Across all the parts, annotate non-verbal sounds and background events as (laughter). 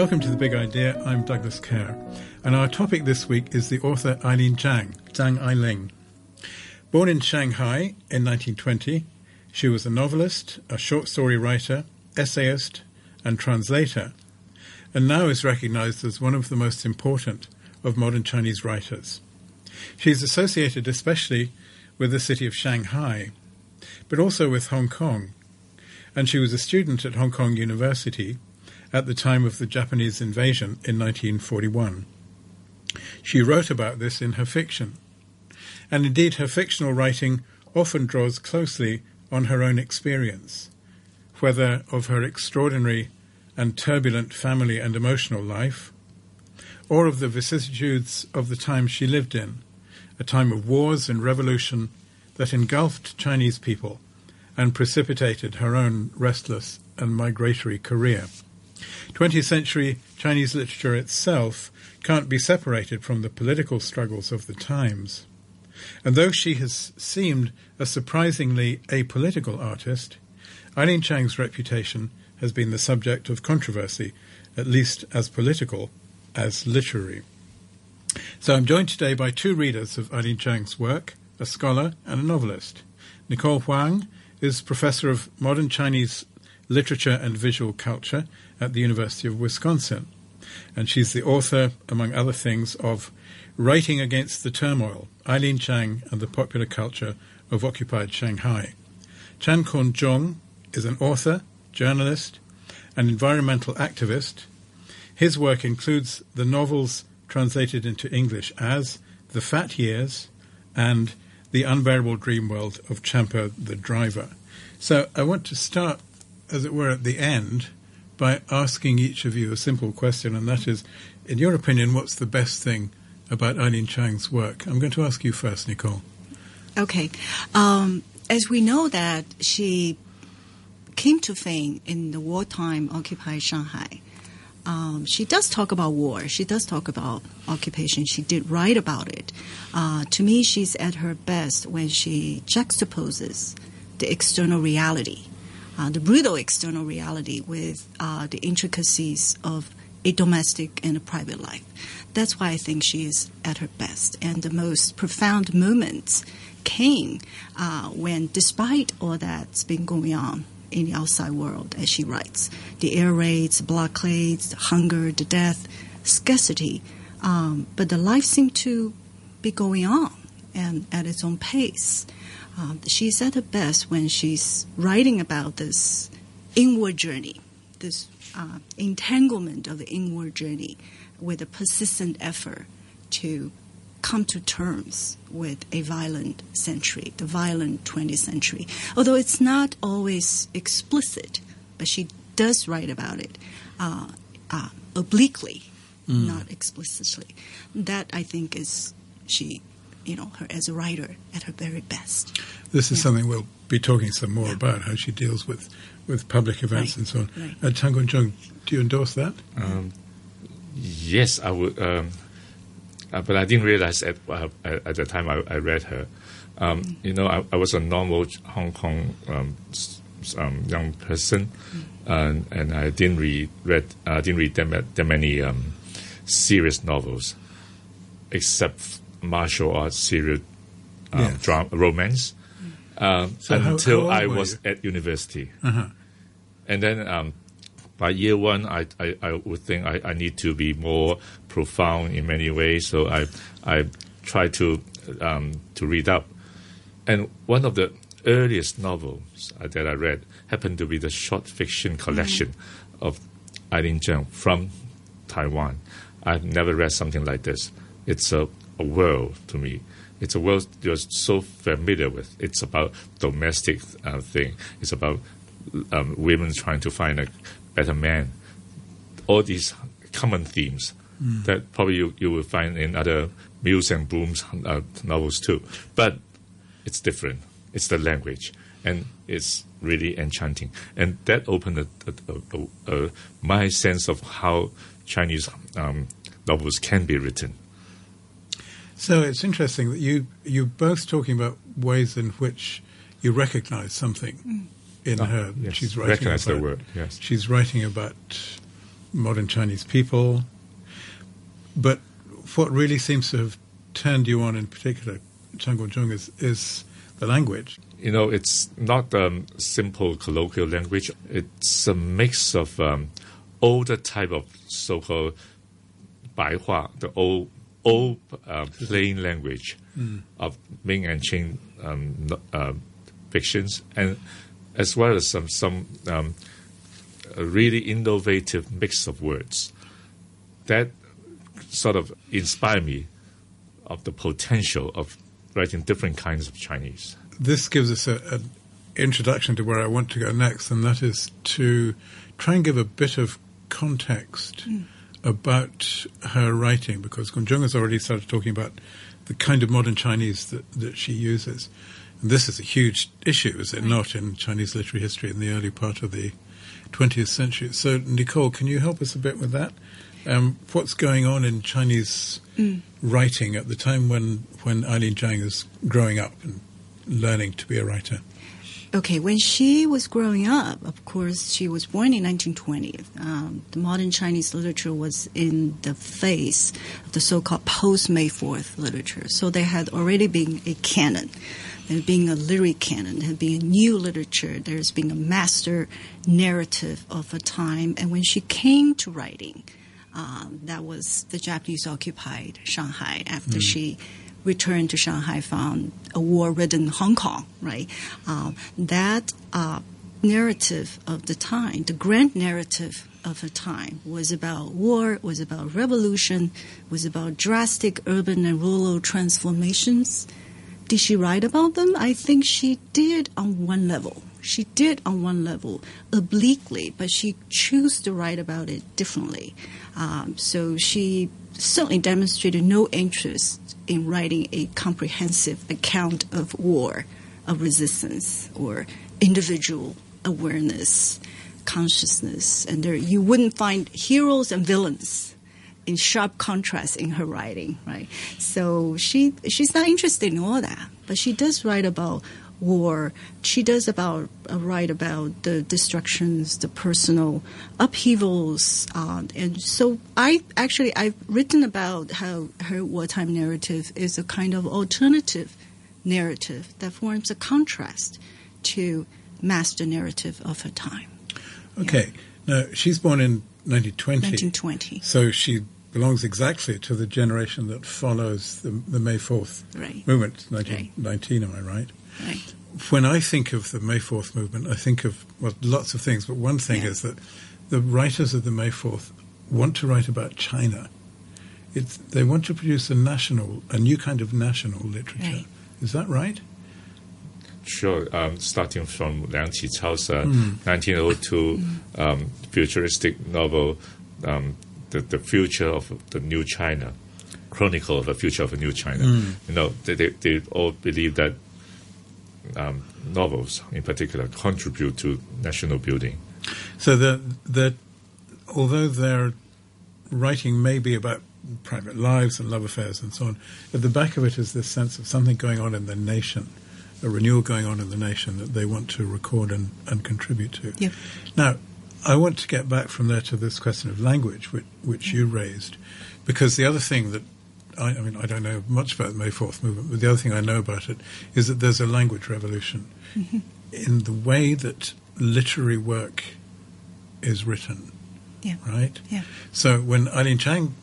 Welcome to The Big Idea. I'm Douglas Kerr. And our topic this week is the author Eileen Chang, Zhang Ailing. Born in Shanghai in 1920, she was a novelist, a short story writer, essayist, and translator, and now is recognized as one of the most important of modern Chinese writers. She is associated especially with the city of Shanghai, but also with Hong Kong, and she was a student at Hong Kong University at the time of the Japanese invasion in 1941. She wrote about this in her fiction, and indeed her fictional writing often draws closely on her own experience, whether of her extraordinary and turbulent family and emotional life, or of the vicissitudes of the time she lived in, a time of wars and revolution that engulfed Chinese people and precipitated her own restless and migratory career. 20th century Chinese literature itself can't be separated from the political struggles of the times. And though she has seemed a surprisingly apolitical artist, Eileen Chang's reputation has been the subject of controversy, at least as political as literary. So I'm joined today by two readers of Eileen Chang's work, a scholar and a novelist. Nicole Huang is professor of modern Chinese literature and visual culture at the University of Wisconsin, and she's the author, among other things, of Writing Against the Turmoil, Eileen Chang and the Popular Culture of Occupied Shanghai. Chan Koonchung is an author, journalist, and environmental activist. His work includes the novels translated into English as The Fat Years and The Unbearable Dream World of Champa the Driver. So I want to start, as it were, at the end by asking each of you a simple question, and that is, in your opinion, what's the best thing about Eileen Chang's work? I'm going to ask you first, Nicole. Okay. Um, as we know that she came to fame in the wartime occupied Shanghai. Um, she does talk about war. She does talk about occupation. She did write about it. Uh, to me, she's at her best when she juxtaposes the external reality, uh, the brutal external reality, with uh, the intricacies of a domestic and a private life. That's why I think she is at her best. And the most profound moments came uh, when, despite all that's been going on in the outside world, as she writes. The air raids, blockades, hunger, the death, scarcity. Um, but the life seemed to be going on and at its own pace. Um, she's at her best when she's writing about this inward journey, this uh, entanglement of the inward journey with a persistent effort to come to terms with a violent century, the violent 20th century. Although it's not always explicit, but she does write about it uh, uh, obliquely, mm. not explicitly. That I think is she, you know, her as a writer at her very best. This is yeah. something we'll be talking some more yeah. about how she deals with, with public events right. and so on. Right. Uh, Chan Kun do you endorse that? Um, yes, I would. Um, uh, but I didn't realize at uh, at the time I, I read her. Um, mm. You know, I, I, was a normal Hong Kong um, um, young person, mm. and, and I didn't read read uh, didn't read that, that many um, serious novels, except martial arts serial um, yes. drama romance. Mm. So until how, how I was you? at university, uh-huh. and then um, by year one, I, I, I would think I, I, need to be more profound in many ways. So I I try to um, to read up, and one of the earliest novels that I read happened to be the short fiction collection mm-hmm. of Eileen Chang from Taiwan. I've never read something like this. It's a, a world to me. It's a world you're so familiar with. It's about domestic uh, thing. It's about um, women trying to find a better man. All these common themes mm. that probably you, you will find in other Mills and Boon's uh, novels too. But it's different. It's the language, and it's really enchanting. And that opened a, a, a, my sense of how Chinese um, novels can be written. So it's interesting that you you both talking about ways in which you recognize something. Mm in oh, her. Yes. She's writing Recognize about, the word. Yes. She's writing about modern Chinese people. But what really seems to have turned you on in particular, Chan Koonchung, is, is the language. You know, it's not um, simple colloquial language. It's a mix of um, older type of so-called 白话, the old old uh, plain language Mm. of Ming and Qing um, uh, fictions, and as well as some some um, really innovative mix of words that sort of inspire me of the potential of writing different kinds of Chinese. This gives us an introduction to where I want to go next, and that is to try and give a bit of context about her writing, because Koonchung has already started talking about the kind of modern Chinese that, that she uses. And this is a huge issue, is it not, in Chinese literary history in the early part of the 20th century. So, Nicole, can you help us a bit with that? Um, what's going on in Chinese writing at the time when, when Eileen Zhang is growing up and learning to be a writer? Okay, when she was growing up, of course, she was born in 1920. Um, the modern Chinese literature was in the phase of the so-called post-May 4th literature. So there had already been a canon. There had been a lyric canon. There had been a new literature. There's been a master narrative of a time. And when she came to writing, um, that was the Japanese occupied Shanghai after she returned to Shanghai, found a war-ridden Hong Kong, right? Um, that uh, narrative of the time, the grand narrative of the time, was about war, was about revolution, was about drastic urban and rural transformations. Did she write about them? I think she did on one level. She did on one level, obliquely, but she chose to write about it differently. Um, so she certainly demonstrated no interest in writing a comprehensive account of war, of resistance, or individual awareness, consciousness. And there, you wouldn't find heroes and villains in sharp contrast in her writing, right? So she she's not interested in all that, but she does write about war. She does about uh, write about the destructions, the personal upheavals, uh, and so I actually I've written about how her wartime narrative is a kind of alternative narrative that forms a contrast to master narrative of her time, Okay. Now, she's born in 1920. 1920. So she belongs exactly to the generation that follows the, the May 4th Right. movement, 1919, am I right? Right. When I think of the May 4th movement, I think of, well, lots of things, but one thing Yeah. is that the writers of the May 4th want to write about China. It's, they want to produce a national, a new kind of national literature. Right. Is that right? Sure, um, starting from Liang Qichao's uh, Mm. 1902 um, futuristic novel, um, the, the Future of the New China, Chronicle of the Future of a New China. Mm. You know, they, they, they all believe that um, novels, in particular, contribute to national building. So that that although their writing may be about private lives and love affairs and so on, at the back of it is this sense of something going on in the nation, a renewal going on in the nation that they want to record and, and contribute to. Yep. Now, I want to get back from there to this question of language, which, which you raised, because the other thing that I, I mean, I don't know much about the May Fourth movement, but the other thing I know about it is that there's a language revolution in the way that literary work is written, Yeah. right? Yeah. So when Eileen Chang,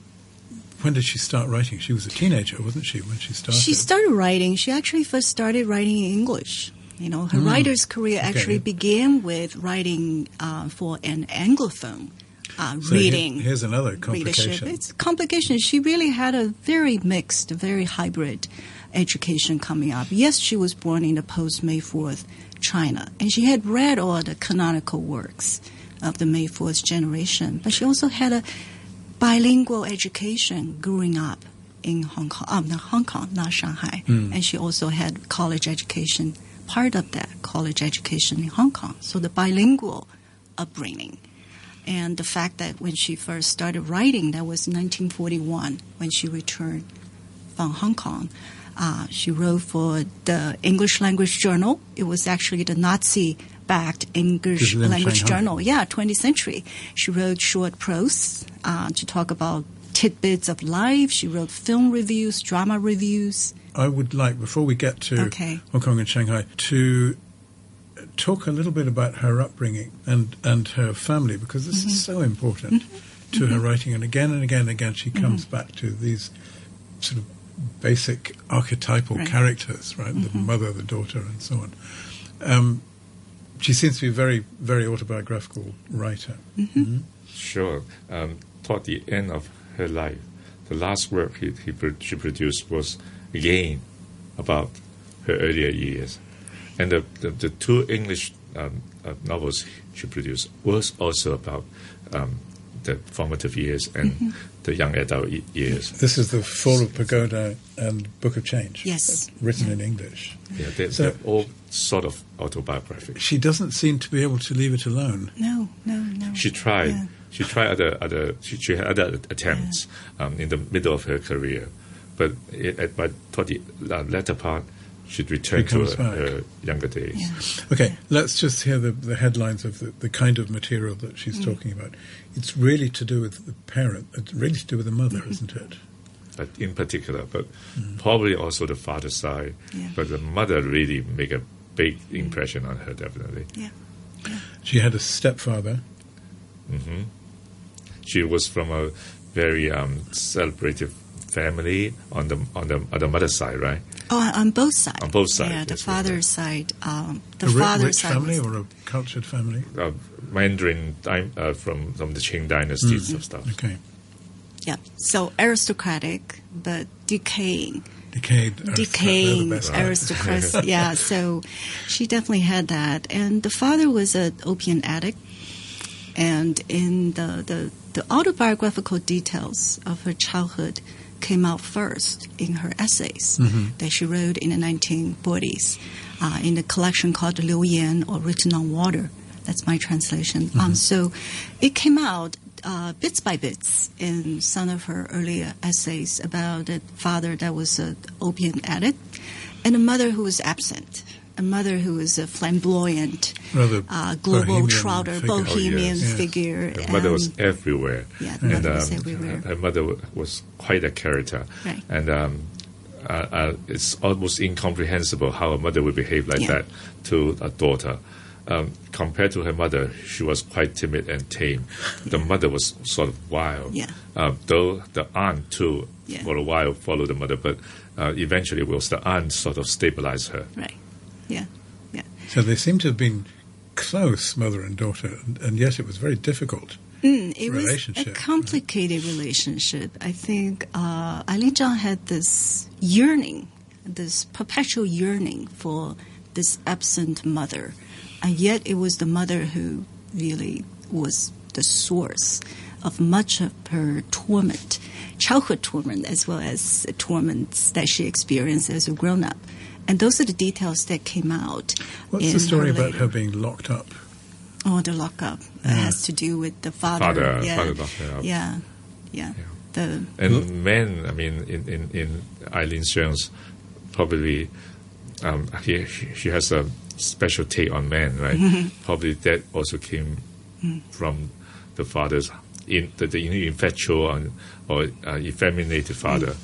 when did she start writing? She was a teenager, wasn't she, when she started? She started writing. She actually first started writing in English. You know, her writer's career actually. Okay. began with writing uh, for an Anglophone uh, So here- reading. here's another readership. complication. It's complication. She really had a very mixed, very hybrid education coming up. Yes, she was born in the post May 4th China, and she had read all the canonical works of the May 4th generation, but she also had a bilingual education growing up in Hong Kong, um, not Hong Kong, not Shanghai, and she also had college education. Part of that college education in Hong Kong, so the bilingual upbringing and the fact that when she first started writing, that was 1941 when she returned from Hong Kong. Uh, she wrote for the English language journal. It was actually the Nazi backed English This is in language journal. Yeah, 20th century. She wrote short prose uh, to talk about tidbits of life. She wrote film reviews, drama reviews. I would like, before we get to Okay. Hong Kong and Shanghai, to talk a little bit about her upbringing and, and her family, because this Mm-hmm. is so important to her writing. And again and again and again, she comes Mm-hmm. back to these sort of basic archetypal Right. characters, right? The Mm-hmm. mother, the daughter, and so on. Um, she seems to be a very, very autobiographical writer. Mm-hmm. Sure. Um, toward the end of her life, the last work he, he she produced was again about her earlier years, and the the, the two English um, uh, novels she produced was also about um, the formative years and Mm-hmm. the young adult y- years. This is the Fall of Pagoda and Book of Change. Yes. Written in English. Yeah, they, So- they're all sort of autobiographic. She doesn't seem to be able to leave it alone. No, no, no. She tried. Yeah. She tried other other. She, she had other attempts um, in the middle of her career, but it, at, but toward the uh, latter part, she'd return to her, her younger days. Yeah. Okay, let's just hear the, the headlines of the, the kind of material that she's talking about. It's really to do with the parent, it's really to do with the mother, isn't it? But in particular, but probably also the father side. Yeah. But the mother really make a big impression on her, definitely. Yeah. She had a stepfather. Hmm. She was from a very um, celebrated family on the on the on the mother's side, right? Oh, on both sides. On both sides, Yeah, the yes, yes, father's side. Um, the a ri- father's rich side. family or a cultured family? Uh, Mandarin dy- uh, from from the Qing dynasties of stuff. Okay. yeah. So aristocratic, but decaying. Decayed. aristocrat, they're the decaying best. aristocracy. (laughs) yeah, so she definitely had that. And the father was an opium addict. And in the, the, the autobiographical details of her childhood came out first in her essays that she wrote in the 1940s uh, in the collection called Liu Yan or Written on Water. That's my translation. Um, so it came out uh, bits by bits in some of her earlier essays about a father that was an opium addict and a mother who was absent, a mother who was a flamboyant, Rather uh, global bohemian trouter, figure. bohemian Oh, yes. figure. Her mother was everywhere. Yeah, the mother was um, everywhere. Her mother was quite a character. Right. And um, uh, uh, it's almost incomprehensible how a mother would behave like Yeah. that to a daughter. Um, compared to her mother, she was quite timid and tame. The mother was sort of wild. Yeah. Uh, though the aunt, too, Yeah. for a while followed the mother, but uh, eventually it was the aunt sort of stabilized her. Right. Yeah. Yeah. So they seem to have been close, mother and daughter, and, and yet it was very difficult. Mm, it was a Relationship. complicated relationship. I think uh, Eileen Zhang had this yearning, this perpetual yearning for this absent mother, and yet it was the mother who really was the source of much of her torment, childhood torment, as well as torments that she experienced as a grown up. And those are the details that came out. What's the story about her being locked up? Oh, the lockup. It has to do with the father. Father- yeah. father locked her up. Yeah. Yeah. The And men, I mean, in, in, in Eileen Zhang's, probably um, he, she has a special take on men, right? Mm-hmm. Probably that also came Mm. from the father's in the, the infatual and, or uh, effeminated father.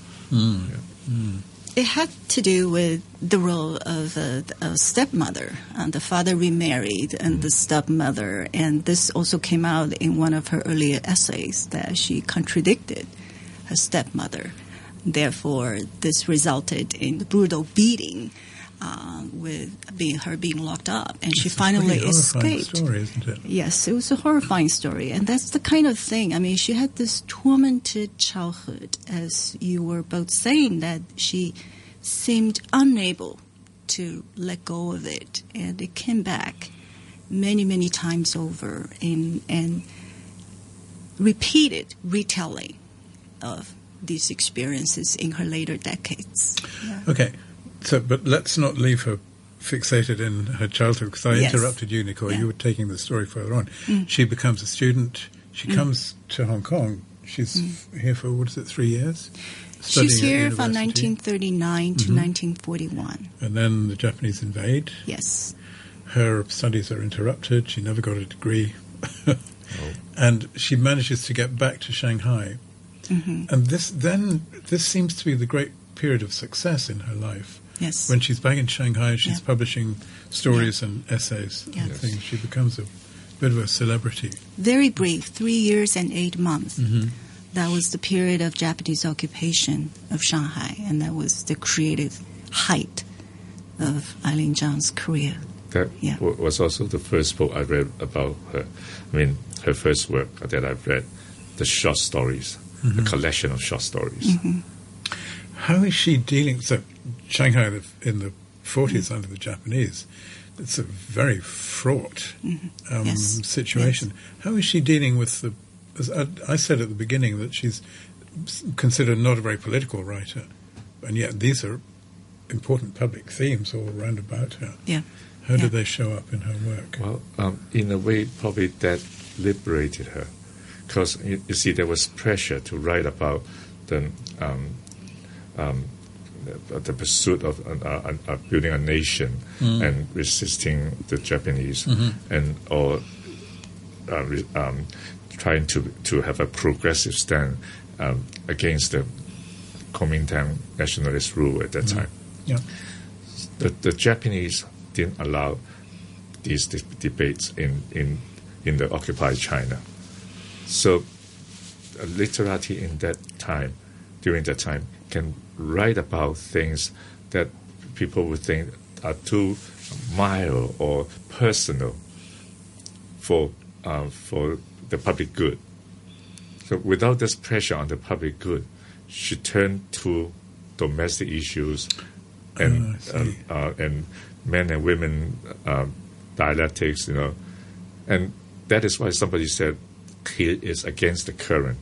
It had to do with the role of a, a stepmother. Uh, the father remarried and the stepmother, and this also came out in one of her earlier essays that she contradicted her stepmother. Therefore, this resulted in brutal beating, uh, with being her being locked up, and she It's a finally horrifying escaped. story, isn't it? Yes, it was a horrifying story, and that's the kind of thing. I mean, she had this tormented childhood, as you were both saying, that she seemed unable to let go of it, and it came back many, many times over in and repeated retelling of these experiences in her later decades. Yeah. Okay, so but let's not leave her fixated in her childhood because I Yes. interrupted you, Nicole. Yeah. You were taking the story further on. Mm. She becomes a student. She comes to Hong Kong. She's f- here for what is it, three years? Mm. She's here from 1939 to 1941. And then the Japanese invade. Yes. her studies are interrupted. She never got a degree. (laughs) And she manages to get back to Shanghai. Mm-hmm. And this then this seems to be the great period of success in her life. Yes. When she's back in Shanghai, she's Yeah. publishing stories and essays and things. She becomes a bit of a celebrity. Very brief, three years and eight months. Mm-hmm. That was the period of Japanese occupation of Shanghai, and that was the creative height of Eileen Zhang's career. That Yeah. wa- was also the first book I read about her. I mean, her first work that I've read, the short stories, Mm-hmm. a collection of short stories. Mm-hmm. How is she dealing? So, Shanghai in the- in the 40s Mm-hmm. under the Japanese, it's a very fraught um, Mm-hmm. Yes. situation. How is she dealing with the? As I, I said at the beginning that she's considered not a very political writer, and yet these are important public themes all round about her. Yeah. How do they show up in her work? Well, um, in a way, probably that liberated her, because you, you see, there was pressure to write about the um, um, the, the pursuit of uh, uh, uh, building a nation and resisting the Japanese, and or uh, um, trying to to have a progressive stand um, against the Kuomintang nationalist rule at that time Yeah. the, the Japanese didn't allow these de- debates in, in, in the occupied China. So, uh, literati in that time, during that time, can write about things that people would think are too mild or personal for, uh, for the public good. So, without this pressure on the public good, she turned to domestic issues and Oh, uh, uh, and men and women uh, dialectics, you know, and that is why somebody said he is against the current.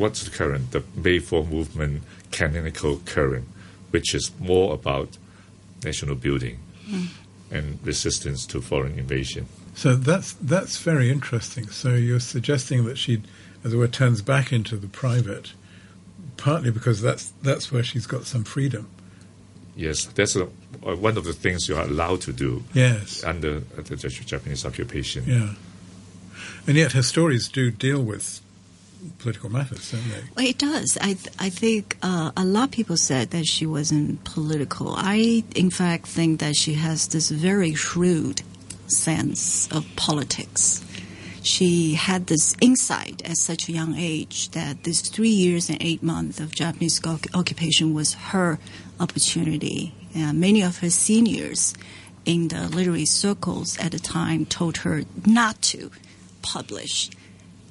What's the current? The May Fourth movement canonical current, which is more about national building and resistance to foreign invasion. So that's that's very interesting. So you're suggesting that she, as it were, turns back into the private, partly because that's that's where she's got some freedom. Yes, that's a, uh, one of the things you are allowed to do Yes. under uh, the Japanese occupation. Yeah. And yet her stories do deal with political matters, don't they? Well, it does. I th- I think uh, a lot of people said that she wasn't political. I, in fact, think that she has this very shrewd sense of politics. She had this insight at such a young age that this three years and eight months of Japanese oc- occupation was her opportunity. And many of her seniors in the literary circles at the time told her not to publish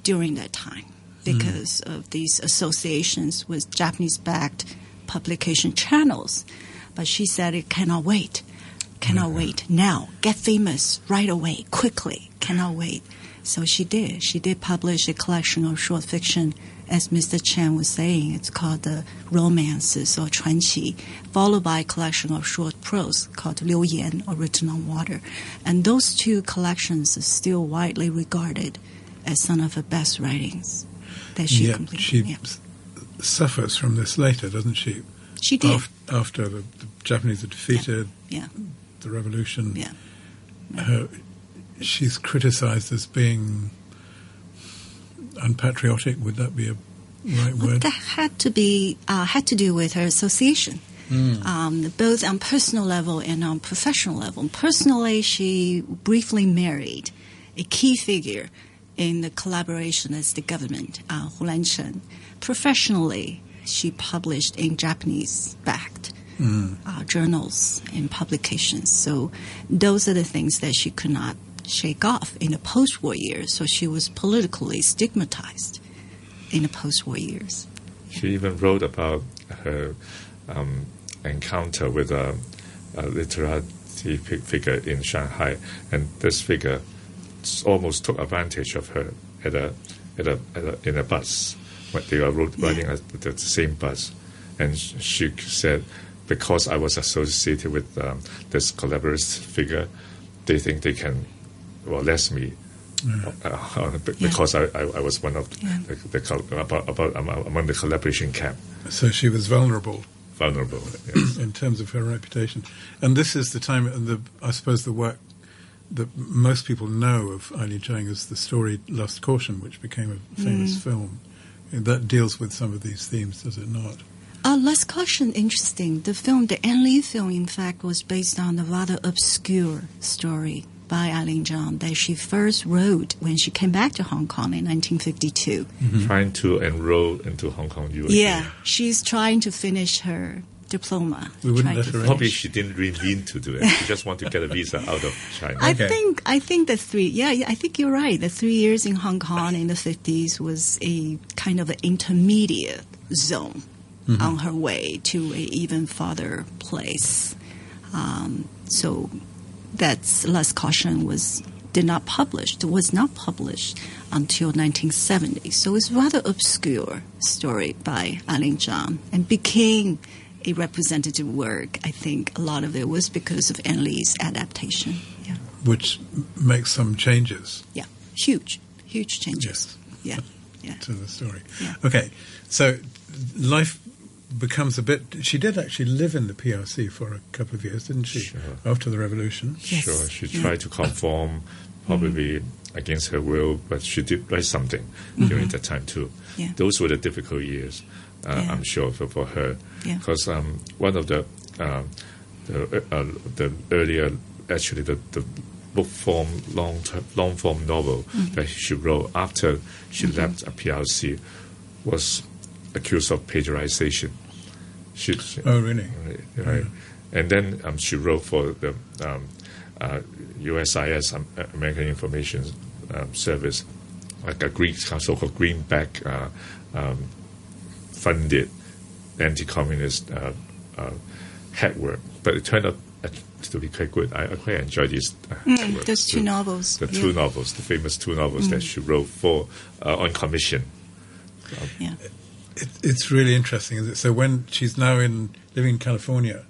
during that time because of these associations with Japanese backed publication channels. But she said it cannot wait. Cannot wait. Now. Get famous right away, quickly. Cannot wait. So she did. She did publish a collection of short fiction, as Mr. Chen was saying. It's called the Romances or 传奇, followed by a collection of short prose called Liu Yan or Written on Water. And those two collections are still widely regarded as some of her best writings that she yet completed. she yeah. suffers from this later, doesn't she? She did. Af- after the, the Japanese are defeated, yeah. the revolution, Yeah. her, she's criticized as being unpatriotic. Would that be a right Well, word? that had to be uh, had to do with her association, um, both on personal level and on professional level. Personally, she briefly married a key figure in the collaboration as the government, uh, Hu Lancheng. Professionally, she published in Japanese-backed uh, journals and publications. So those are the things that she could not shake off in the post-war years. So she was politically stigmatized in the post-war years. She even wrote about her um, encounter with a, a literary figure in Shanghai, and this figure almost took advantage of her at a, at a, at a in a bus. When they were riding a, the same bus, and she said, "Because I was associated with um, this collaborative figure, they think they can molest me." Uh, (laughs) be- because I, I, I was one of Yeah. the, the about, about among among the collaboration camp, So she was vulnerable vulnerable. Yes. in terms of her reputation. And this is the time, and the I suppose the work that most people know of Eileen Chang is the story Lust Caution, which became a famous film. And that deals with some of these themes, does it not? Uh, Lust Caution, interesting. The film, the Ang Lee film, in fact, was based on a rather obscure story by Eileen Zhang that she first wrote when she came back to Hong Kong in 1952. Trying to enroll into Hong Kong U. Yeah, she's trying to finish her diploma. We wouldn't let her. Probably she didn't really mean to do it. She just wanted to get a visa out of China. I Okay. think I think the three yeah, yeah I think you're right. The three years in Hong Kong in the fifties was a kind of an intermediate zone on her way to an even farther place. Um, so that's Lust Caution was did not published was not published until 1970. So it's rather obscure story by Eileen Zhang and became a representative work. I think a lot of it was because of Ang Lee's adaptation. Yeah. Which makes some changes Yeah, huge, huge changes. Yeah, yeah. to the story. Yeah. Okay, so life becomes a bit. She did actually live in the PRC for a couple of years, didn't she? Sure. After the revolution. Yes. Sure, she Yeah. tried to conform, probably mm. Against her will, but she did write something during that time too. Mm-hmm. Yeah. Those were the difficult years, uh, Yeah. I'm sure, for, for her. Yeah. Because um, one of the, um, the, uh, the earlier, actually, the, the book form, long, term, long form novel Mm-hmm. that she wrote after she left a PRC was accused of plagiarization. She, Oh, really? Right, right. And then um, she wrote for the um, uh, USIS, um, uh, American Information um, Service, like a green, so-called greenback uh, um, funded anti-communist uh, uh, head work. But it turned out uh, to be quite good. I, I quite enjoyed these uh, Mm, those two the- novels, The yeah. Mm. two novels, the famous two novels that she wrote for uh, on commission. Yeah. It, it's really interesting, is it? So when she's now in living in California,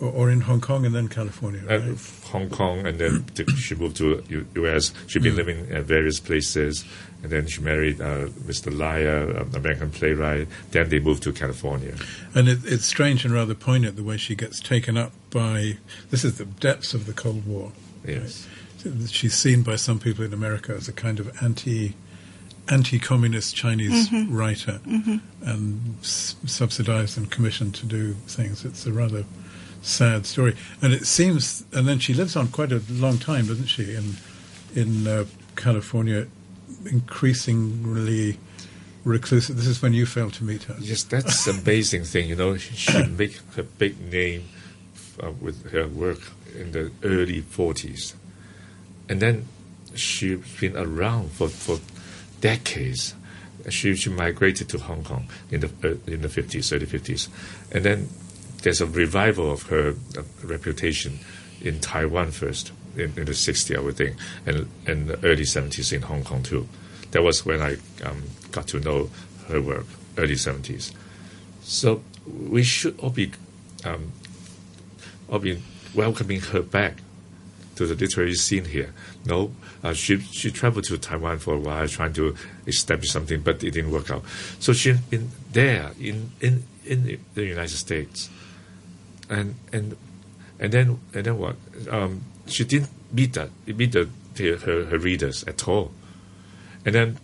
or, or in Hong Kong and then California, right? uh, Hong Kong, and then t- she moved to U- U.S. She'd been living at various places, and then she married uh, Mr. Reyher, an American playwright. Then they moved to California. And it, it's strange and rather poignant the way she gets taken up by. This is the depths of the Cold War. Yes, She's seen by some people in America as a kind of anti, anti-communist Chinese writer, and s- subsidized and commissioned to do things. It's a rather sad story, and it seems. And then she lives on quite a long time, doesn't she? In in uh, California, increasingly reclusive. This is when you failed to meet her. yes, that's amazing thing. You know, she, she made her big name uh, with her work in the early '40s, and then she's been around for for decades. She she migrated to Hong Kong in the uh, in the fifties, early fifties, and then there's a revival of her reputation in Taiwan first in, in the '60s, I would think, and and the early '70s in Hong Kong too. That was when I um, got to know her work, early '70s. So we should all be um, all be welcoming her back to the literary scene here. No, uh, she she traveled to Taiwan for a while, trying to establish something, but it didn't work out. So she's been there in in in the United States, and and and then and then what? Um, she didn't meet that meet the, the her, her readers at all, and then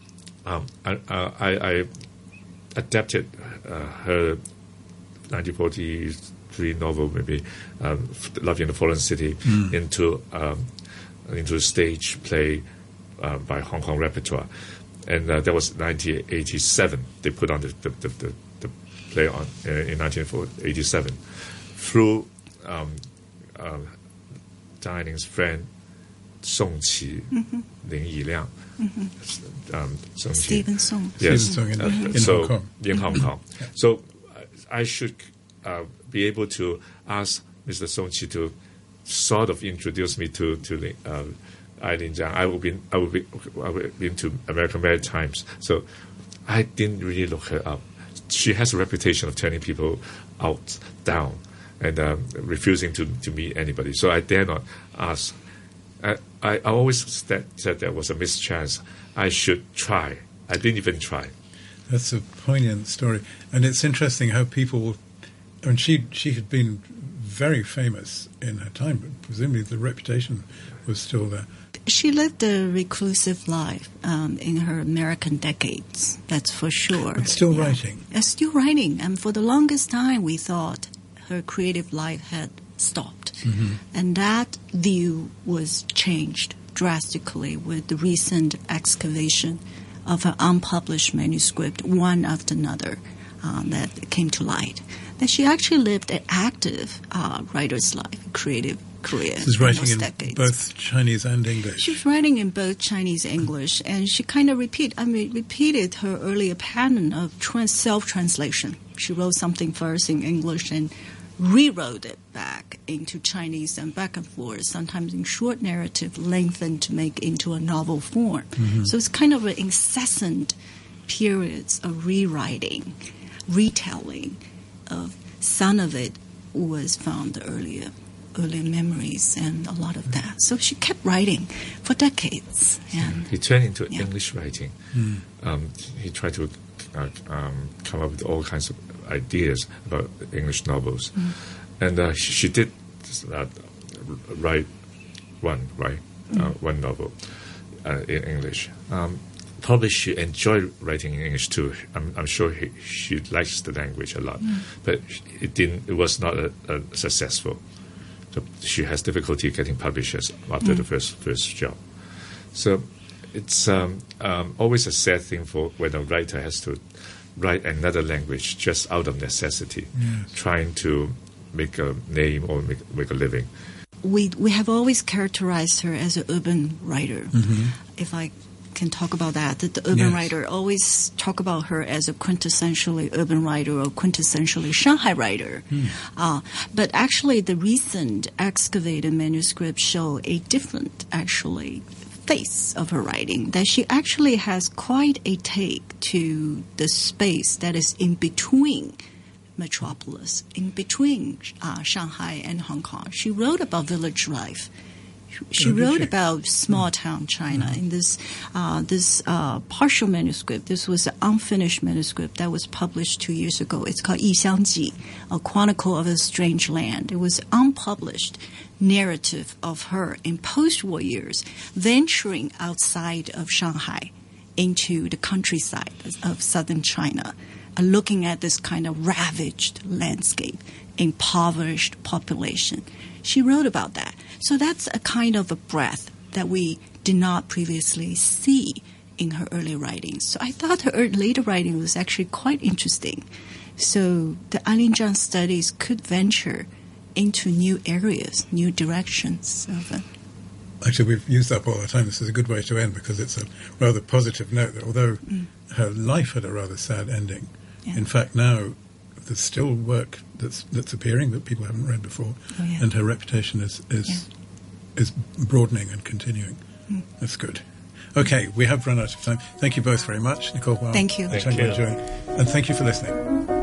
um, I, I I adapted uh, her 1943 novel, maybe um, Love in the Fallen City, into um, into a stage play uh, by Hong Kong Repertoire, and uh, that was 1987. They put on the the, the, the, the play on uh, in 1987 through um, uh, Zhang Ailing's friend Song Qi, Lin Yiliang, um, Song Qi. Stephen Soong. Stephen Soong in- Uh, in so, Hong Kong. In Hong Kong. So uh, I should uh, be able to ask Mr. Song Qi to sort of introduce me to to Lin- uh, Eileen Zhang. I will be I will be I will be into American Maritimes. So I didn't really look her up. She has a reputation of turning people out down and um, refusing to, to meet anybody. So I dare not ask. I, I, I always said, said there was a mischance. I should try. I didn't even try. That's a poignant story, and it's interesting how people. I mean, she she had been very famous in her time, but presumably the reputation was still there. She lived a reclusive life um, in her American decades, that's for sure. But still yeah. writing. Uh, still writing. And for the longest time, we thought her creative life had stopped. Mm-hmm. And that view was changed drastically with the recent excavation of an unpublished manuscript, one after another, um, that came to light. That she actually lived an active uh, writer's life, creative career. She's writing in decades. both Chinese and English. She was writing in both Chinese and English, and she kind of repeat, I mean, repeated her earlier pattern of trans- self-translation. She wrote something first in English and rewrote it back into Chinese and back and forth, sometimes in short narrative, lengthened to make into a novel form. Mm-hmm. So it's kind of an incessant periods of rewriting, retelling of some of it was found earlier earlier memories and a lot of that. So she kept writing for decades. And he turned into yeah. English writing. Mm. Um, he tried to uh, um, come up with all kinds of ideas about English novels, mm. and uh, she, she, did uh, write one right mm. one novel uh, in English. Um, probably she enjoyed writing in English too. I'm, I'm sure he, she likes the language a lot, mm. but it didn't. It was not a, a successful. So she has difficulty getting publishers after the first first job. So it's um, um, always a sad thing for when a writer has to write another language just out of necessity, yes. trying to make a name or make, make a living. We we have always characterized her as an urban writer. Mm-hmm. If I can talk about that, that the urban yes. writer always talk about her as a quintessentially urban writer or quintessentially Shanghai writer. Mm. Uh, but actually, the recent excavated manuscripts show a different, actually, of her writing, that she actually has quite a take to the space that is in between metropolis, in between uh, Shanghai and Hong Kong. She wrote about village life. She oh, wrote about small town China in this uh, this uh, partial manuscript. This was an unfinished manuscript that was published two years ago. It's called Yi Xiang Ji, a chronicle of a strange land. It was unpublished narrative of her in post-war years, venturing outside of Shanghai into the countryside of southern China, uh, looking at this kind of ravaged landscape, impoverished population. She wrote about that. So that's a kind of a breadth that we did not previously see in her early writings. So I thought her later writing was actually quite interesting. So the Eileen Zhang studies could venture into new areas, new directions of it. Actually, we've used that all the time. This is a good way to end because it's a rather positive note that although mm. her life had a rather sad ending, yeah. in fact, now there's still work that's that's appearing that people haven't read before, oh, yeah. and her reputation is is. Is broadening and continuing. Mm. That's good. Okay, we have run out of time. Thank you both very much, Nicole. Thank you. Thank you. And thank you for listening.